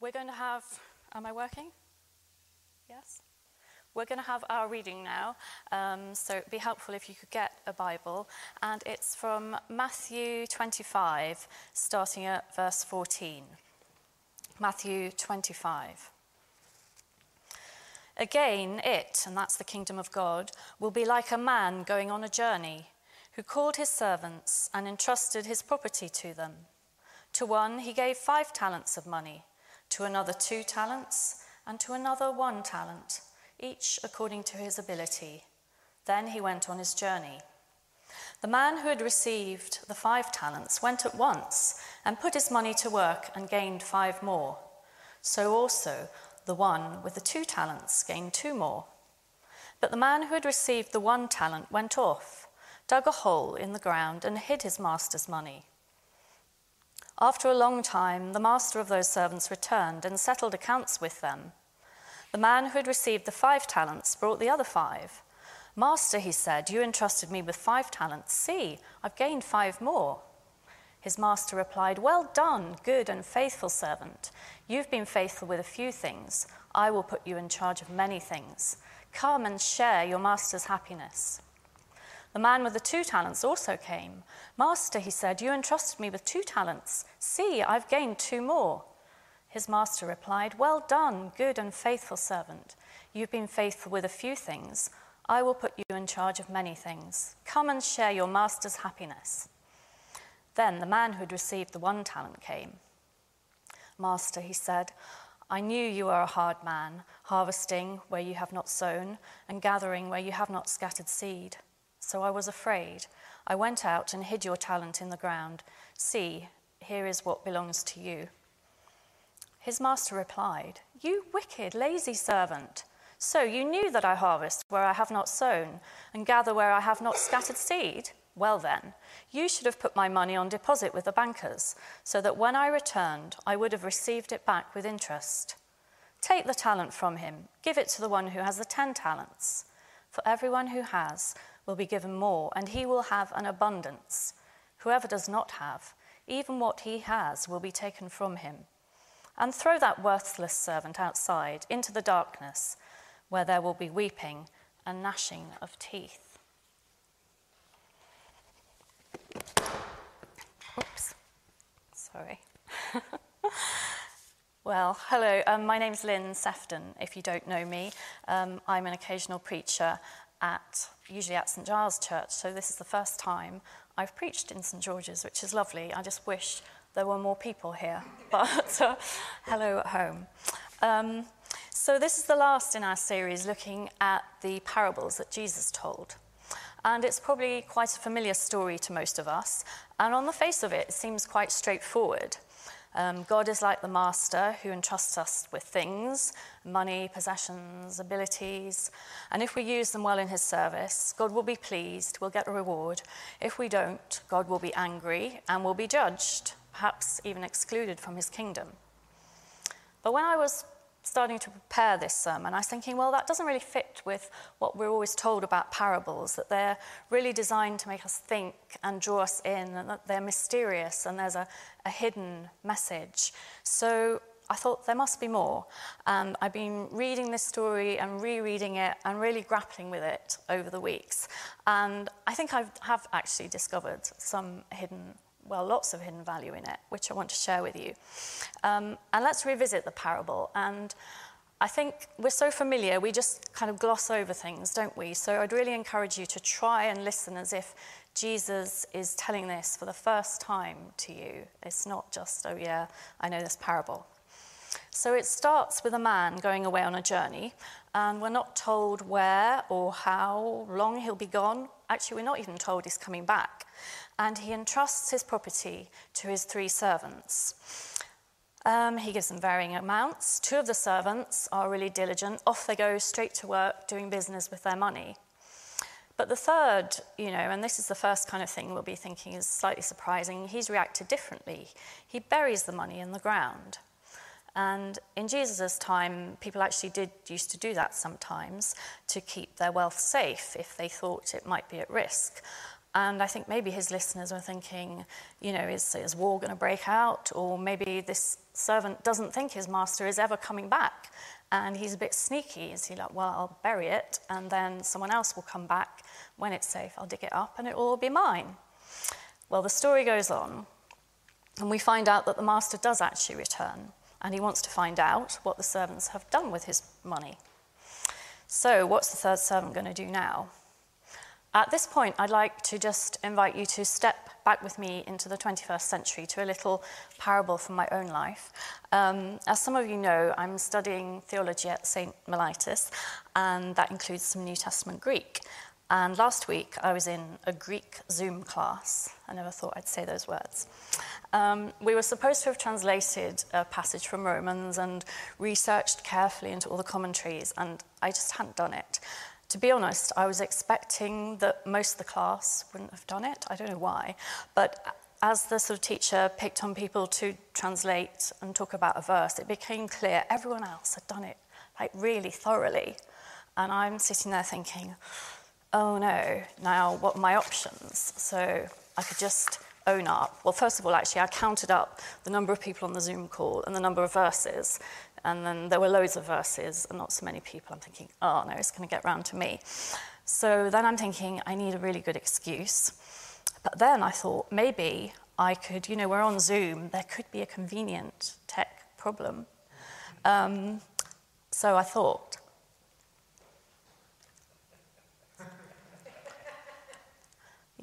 We're going to have, am I working? Yes? We're going to have our reading now, um, so it'd be helpful if you could get a Bible. And it's from Matthew 25, starting at verse 14. Matthew 25. Again, it, and that's the kingdom of God, will be like a man going on a journey who called his servants and entrusted his property to them. To one he gave five talents of money, to another two talents, and to another one talent, each according to his ability. Then he went on his journey. The man who had received the five talents went at once and put his money to work and gained five more. So also the one with the two talents gained two more. But the man who had received the one talent went off, dug a hole in the ground, and hid his master's money. After a long time, the master of those servants returned and settled accounts with them. The man who had received the five talents brought the other five. Master, he said, you entrusted me with five talents. See, I've gained five more. His master replied, Well done, good and faithful servant. You've been faithful with a few things. I will put you in charge of many things. Come and share your master's happiness. The man with the two talents also came. Master, he said, you entrusted me with two talents. See, I've gained two more. His master replied, Well done, good and faithful servant. You've been faithful with a few things. I will put you in charge of many things. Come and share your master's happiness. Then the man who had received the one talent came. Master, he said, I knew you are a hard man, harvesting where you have not sown, and gathering where you have not scattered seed. So I was afraid. I went out and hid your talent in the ground. See, here is what belongs to you. His master replied, You wicked, lazy servant. So you knew that I harvest where I have not sown, and gather where I have not scattered seed? Well, then, you should have put my money on deposit with the bankers, so that when I returned, I would have received it back with interest. Take the talent from him, give it to the one who has the ten talents. For everyone who has, will be given more, and he will have an abundance. Whoever does not have, even what he has, will be taken from him. And throw that worthless servant outside into the darkness, where there will be weeping and gnashing of teeth. Oops, sorry. well, hello, um, my name's Lynn Sefton, if you don't know me. Um, I'm an occasional preacher at usually at St Giles Church, so this is the first time I've preached in St George's, which is lovely. I just wish there were more people here, but uh, hello at home. Um, so this is the last in our series looking at the parables that Jesus told. And it's probably quite a familiar story to most of us. And on the face of it, it seems quite straightforward. Um, God is like the master who entrusts us with things money, possessions, abilities. And if we use them well in his service, God will be pleased, we'll get a reward. If we don't, God will be angry and will be judged, perhaps even excluded from his kingdom. But when I was starting to prepare this sermon, I was thinking, well, that doesn't really fit with what we're always told about parables, that they're really designed to make us think and draw us in, and that they're mysterious and there's a, a hidden message. So I thought there must be more. And I've been reading this story and rereading it and really grappling with it over the weeks. And I think I have actually discovered some hidden well, lots of hidden value in it, which I want to share with you. Um, and let's revisit the parable. And I think we're so familiar, we just kind of gloss over things, don't we? So I'd really encourage you to try and listen as if Jesus is telling this for the first time to you. It's not just, oh, yeah, I know this parable. So it starts with a man going away on a journey, and we're not told where or how long he'll be gone. Actually, we're not even told he's coming back and he entrusts his property to his three servants. Um, he gives them varying amounts. Two of the servants are really diligent. Off they go straight to work doing business with their money. But the third, you know, and this is the first kind of thing we'll be thinking is slightly surprising, he's reacted differently. He buries the money in the ground. And in Jesus' time, people actually did used to do that sometimes to keep their wealth safe if they thought it might be at risk. And I think maybe his listeners are thinking, you know, is, is war going to break out? Or maybe this servant doesn't think his master is ever coming back. And he's a bit sneaky. Is he like, well, I'll bury it, and then someone else will come back when it's safe. I'll dig it up, and it will all be mine. Well, the story goes on, and we find out that the master does actually return, and he wants to find out what the servants have done with his money. So, what's the third servant going to do now? At this point, I'd like to just invite you to step back with me into the 21st century to a little parable from my own life. Um, as some of you know, I'm studying theology at St. Mellitus, and that includes some New Testament Greek. And last week, I was in a Greek Zoom class. I never thought I'd say those words. Um, we were supposed to have translated a passage from Romans and researched carefully into all the commentaries, and I just hadn't done it. To be honest, I was expecting that most of the class wouldn't have done it. I don't know why. But as the sort of teacher picked on people to translate and talk about a verse, it became clear everyone else had done it like really thoroughly. And I'm sitting there thinking, oh no, now what are my options? So I could just own up. Well, first of all, actually, I counted up the number of people on the Zoom call and the number of verses. And then there were loads of verses and not so many people. I'm thinking, oh no, it's going to get round to me. So then I'm thinking, I need a really good excuse. But then I thought, maybe I could, you know, we're on Zoom, there could be a convenient tech problem. Um, so I thought,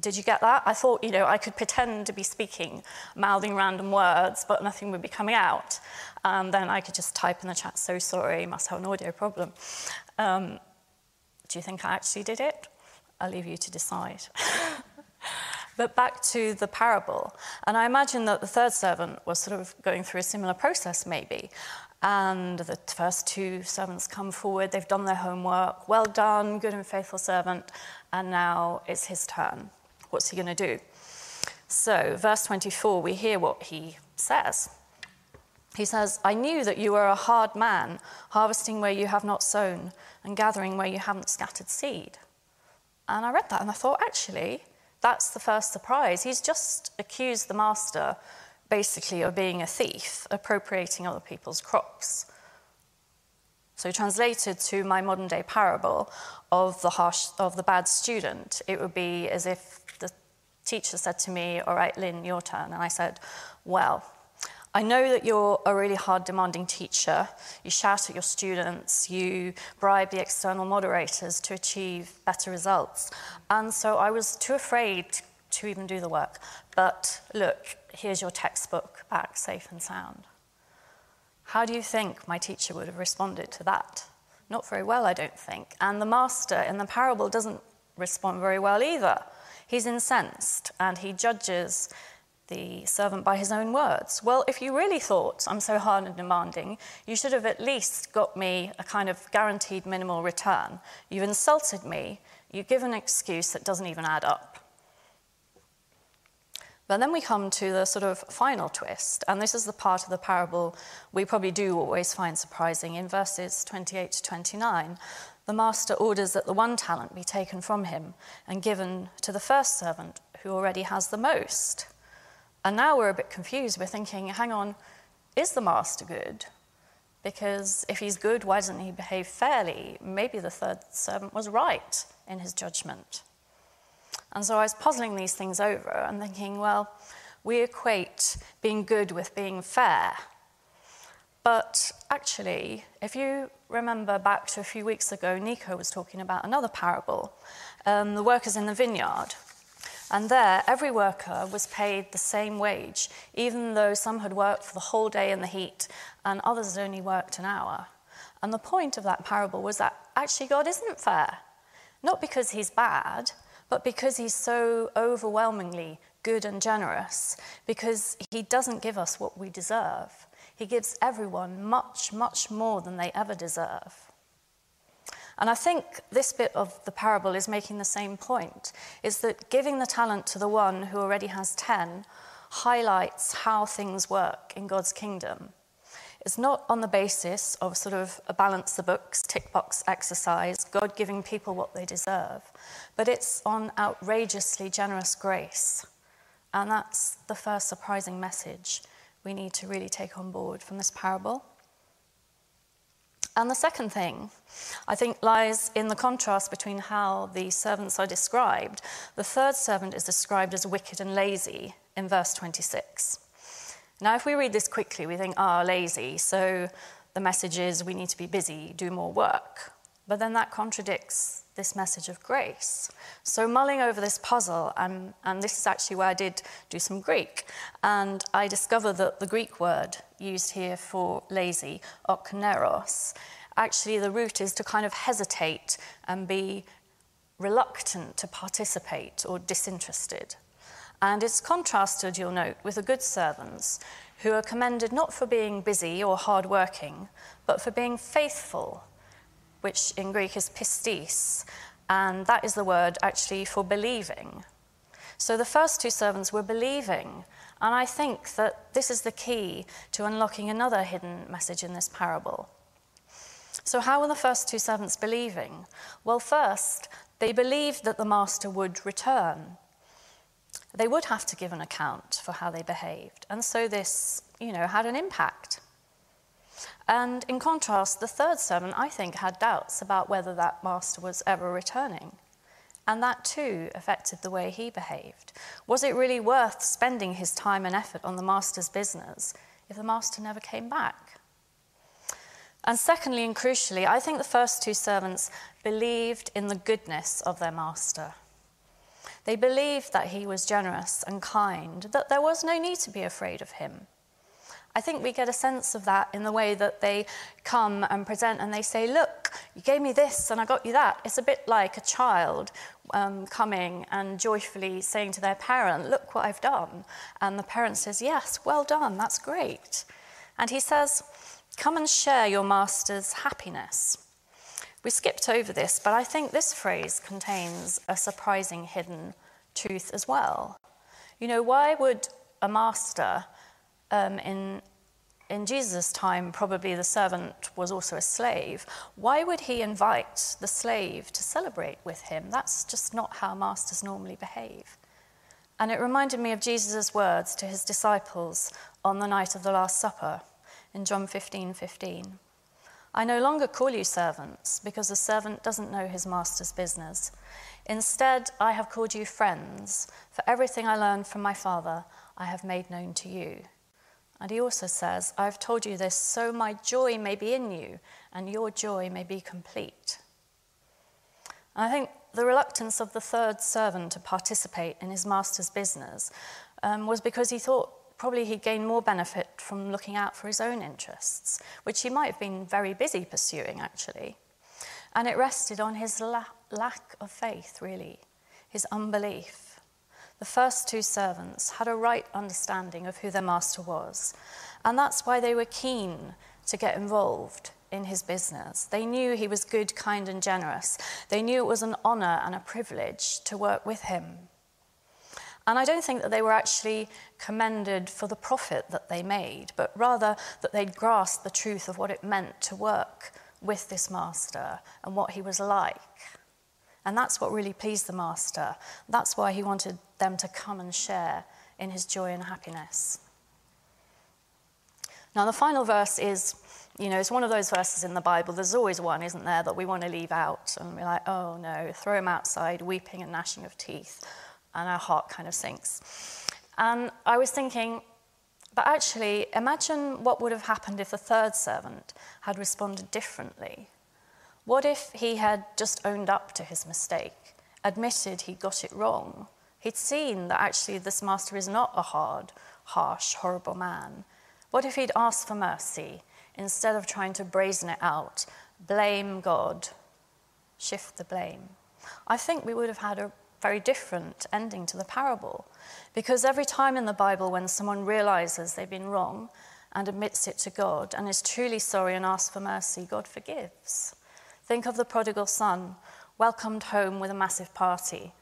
Did you get that? I thought, you know, I could pretend to be speaking, mouthing random words, but nothing would be coming out. And then I could just type in the chat, so sorry, must have an audio problem. Um, do you think I actually did it? I'll leave you to decide. but back to the parable. And I imagine that the third servant was sort of going through a similar process, maybe. And the first two servants come forward, they've done their homework. Well done, good and faithful servant. And now it's his turn. What's he going to do? So, verse 24, we hear what he says. He says, I knew that you were a hard man, harvesting where you have not sown and gathering where you haven't scattered seed. And I read that and I thought, actually, that's the first surprise. He's just accused the master, basically, of being a thief, appropriating other people's crops. So, translated to my modern day parable of the, harsh, of the bad student, it would be as if teacher said to me, All right, Lynn, your turn. And I said, Well, I know that you're a really hard, demanding teacher. You shout at your students, you bribe the external moderators to achieve better results. And so I was too afraid to even do the work. But look, here's your textbook back safe and sound. How do you think my teacher would have responded to that? Not very well, I don't think. And the master in the parable doesn't respond very well either. He's incensed and he judges the servant by his own words. Well, if you really thought I'm so hard and demanding, you should have at least got me a kind of guaranteed minimal return. You've insulted me, you give an excuse that doesn't even add up. But then we come to the sort of final twist, and this is the part of the parable we probably do always find surprising. In verses 28 to 29, the master orders that the one talent be taken from him and given to the first servant who already has the most. And now we're a bit confused. We're thinking, hang on, is the master good? Because if he's good, why doesn't he behave fairly? Maybe the third servant was right in his judgment. And so I was puzzling these things over and thinking, well, we equate being good with being fair. But actually, if you remember back to a few weeks ago, Nico was talking about another parable um, the workers in the vineyard. And there, every worker was paid the same wage, even though some had worked for the whole day in the heat and others had only worked an hour. And the point of that parable was that actually God isn't fair. Not because he's bad, but because he's so overwhelmingly good and generous, because he doesn't give us what we deserve. He gives everyone much, much more than they ever deserve. And I think this bit of the parable is making the same point is that giving the talent to the one who already has 10 highlights how things work in God's kingdom. It's not on the basis of sort of a balance the books, tick box exercise, God giving people what they deserve, but it's on outrageously generous grace. And that's the first surprising message we need to really take on board from this parable. And the second thing, I think, lies in the contrast between how the servants are described. The third servant is described as wicked and lazy in verse 26. Now, if we read this quickly, we think, ah, lazy, so the message is we need to be busy, do more work. But then that contradicts this message of grace. So, mulling over this puzzle, and, and this is actually where I did do some Greek, and I discovered that the Greek word used here for lazy, okneros, actually the root is to kind of hesitate and be reluctant to participate or disinterested. And it's contrasted, you'll note, with the good servants who are commended not for being busy or hardworking, but for being faithful which in Greek is pistis, and that is the word actually for believing. So the first two servants were believing, and I think that this is the key to unlocking another hidden message in this parable. So, how were the first two servants believing? Well, first, they believed that the master would return. They would have to give an account for how they behaved, and so this, you know, had an impact. And in contrast, the third servant, I think, had doubts about whether that master was ever returning. And that too affected the way he behaved. Was it really worth spending his time and effort on the master's business if the master never came back? And secondly, and crucially, I think the first two servants believed in the goodness of their master. They believed that he was generous and kind, that there was no need to be afraid of him. I think we get a sense of that in the way that they come and present and they say, Look, you gave me this and I got you that. It's a bit like a child um, coming and joyfully saying to their parent, Look what I've done. And the parent says, Yes, well done, that's great. And he says, Come and share your master's happiness. We skipped over this, but I think this phrase contains a surprising hidden truth as well. You know, why would a master um, in, in Jesus' time, probably the servant was also a slave. Why would he invite the slave to celebrate with him? That's just not how masters normally behave. And it reminded me of Jesus' words to his disciples on the night of the Last Supper in John 15 15. I no longer call you servants because a servant doesn't know his master's business. Instead, I have called you friends, for everything I learned from my Father I have made known to you. And he also says, I've told you this so my joy may be in you and your joy may be complete. And I think the reluctance of the third servant to participate in his master's business um, was because he thought probably he'd gain more benefit from looking out for his own interests, which he might have been very busy pursuing, actually. And it rested on his la- lack of faith, really, his unbelief. The first two servants had a right understanding of who their master was, and that's why they were keen to get involved in his business. They knew he was good, kind, and generous. They knew it was an honor and a privilege to work with him. And I don't think that they were actually commended for the profit that they made, but rather that they'd grasped the truth of what it meant to work with this master and what he was like. And that's what really pleased the master. That's why he wanted them to come and share in his joy and happiness. Now, the final verse is, you know, it's one of those verses in the Bible. There's always one, isn't there, that we want to leave out. And we're like, oh no, throw him outside, weeping and gnashing of teeth. And our heart kind of sinks. And I was thinking, but actually, imagine what would have happened if the third servant had responded differently. What if he had just owned up to his mistake, admitted he got it wrong? He'd seen that actually this master is not a hard, harsh, horrible man. What if he'd asked for mercy instead of trying to brazen it out, blame God, shift the blame? I think we would have had a very different ending to the parable. Because every time in the Bible when someone realizes they've been wrong and admits it to God and is truly sorry and asks for mercy, God forgives. Think of the prodigal son, welcomed home with a massive party,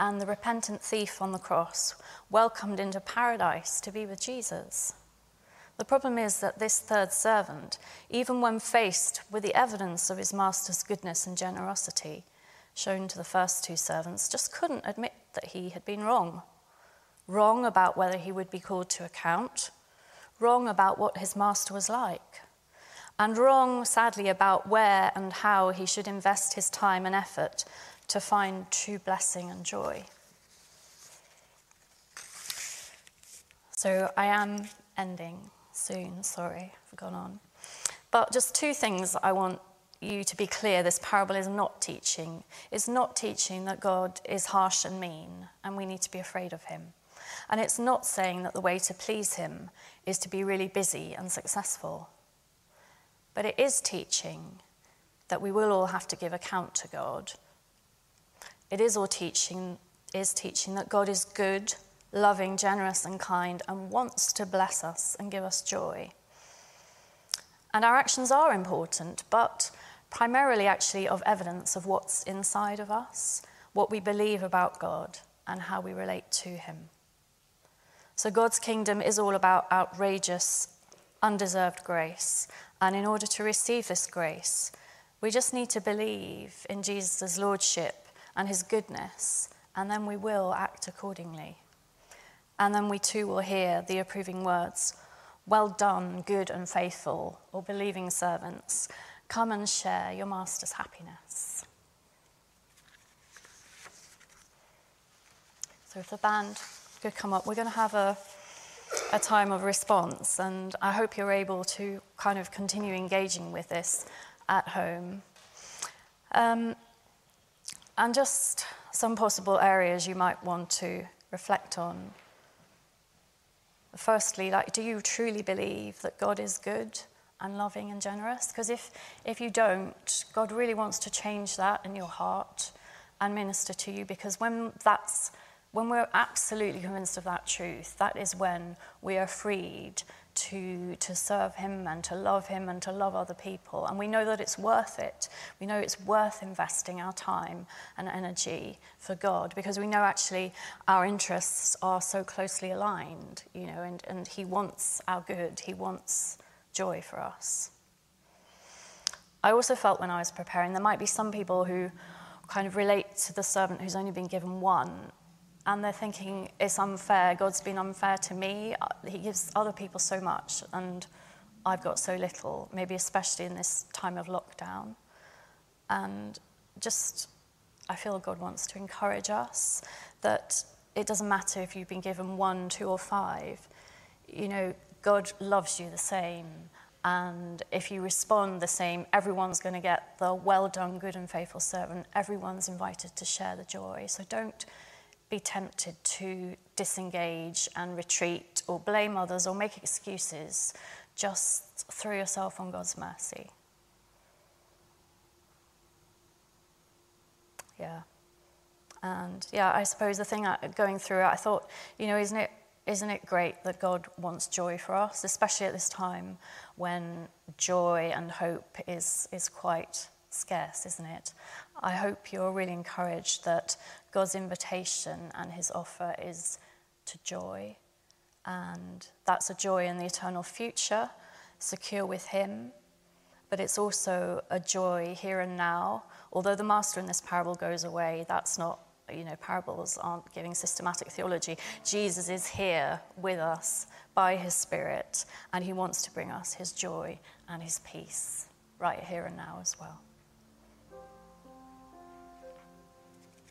and the repentant thief on the cross, welcomed into paradise to be with Jesus. The problem is that this third servant, even when faced with the evidence of his master's goodness and generosity shown to the first two servants, just couldn't admit that he had been wrong. Wrong about whether he would be called to account, wrong about what his master was like, and wrong, sadly, about where and how he should invest his time and effort to find true blessing and joy. So I am ending soon. Sorry, I've gone on. But just two things I want you to be clear this parable is not teaching. It's not teaching that God is harsh and mean and we need to be afraid of him. And it's not saying that the way to please him is to be really busy and successful. But it is teaching that we will all have to give account to God. It is all teaching is teaching that God is good loving, generous, and kind, and wants to bless us and give us joy. And our actions are important, but primarily actually of evidence of what's inside of us, what we believe about God, and how we relate to Him. So God's kingdom is all about outrageous, undeserved grace. And in order to receive this grace, we just need to believe in Jesus' lordship and his goodness, and then we will act accordingly. And then we too will hear the approving words Well done, good and faithful, or believing servants. Come and share your master's happiness. So, if the band could come up, we're going to have a, a time of response, and I hope you're able to kind of continue engaging with this at home. Um, and just some possible areas you might want to reflect on. Firstly, like, do you truly believe that God is good and loving and generous? Because if, if you don't, God really wants to change that in your heart and minister to you because when that's when we're absolutely convinced of that truth, that is when we are freed to, to serve Him and to love Him and to love other people. And we know that it's worth it. We know it's worth investing our time and energy for God because we know actually our interests are so closely aligned, you know, and, and He wants our good, He wants joy for us. I also felt when I was preparing there might be some people who kind of relate to the servant who's only been given one and they're thinking it's unfair. God's been unfair to me. He gives other people so much, and I've got so little, maybe especially in this time of lockdown. And just, I feel God wants to encourage us that it doesn't matter if you've been given one, two, or five. You know, God loves you the same. And if you respond the same, everyone's going to get the well done, good and faithful servant. Everyone's invited to share the joy. So don't be tempted to disengage and retreat or blame others or make excuses. Just throw yourself on God's mercy. Yeah. And yeah, I suppose the thing going through I thought, you know, isn't it, isn't it great that God wants joy for us, especially at this time when joy and hope is, is quite scarce, isn't it? I hope you're really encouraged that God's invitation and his offer is to joy. And that's a joy in the eternal future, secure with him. But it's also a joy here and now. Although the master in this parable goes away, that's not, you know, parables aren't giving systematic theology. Jesus is here with us by his Spirit, and he wants to bring us his joy and his peace right here and now as well.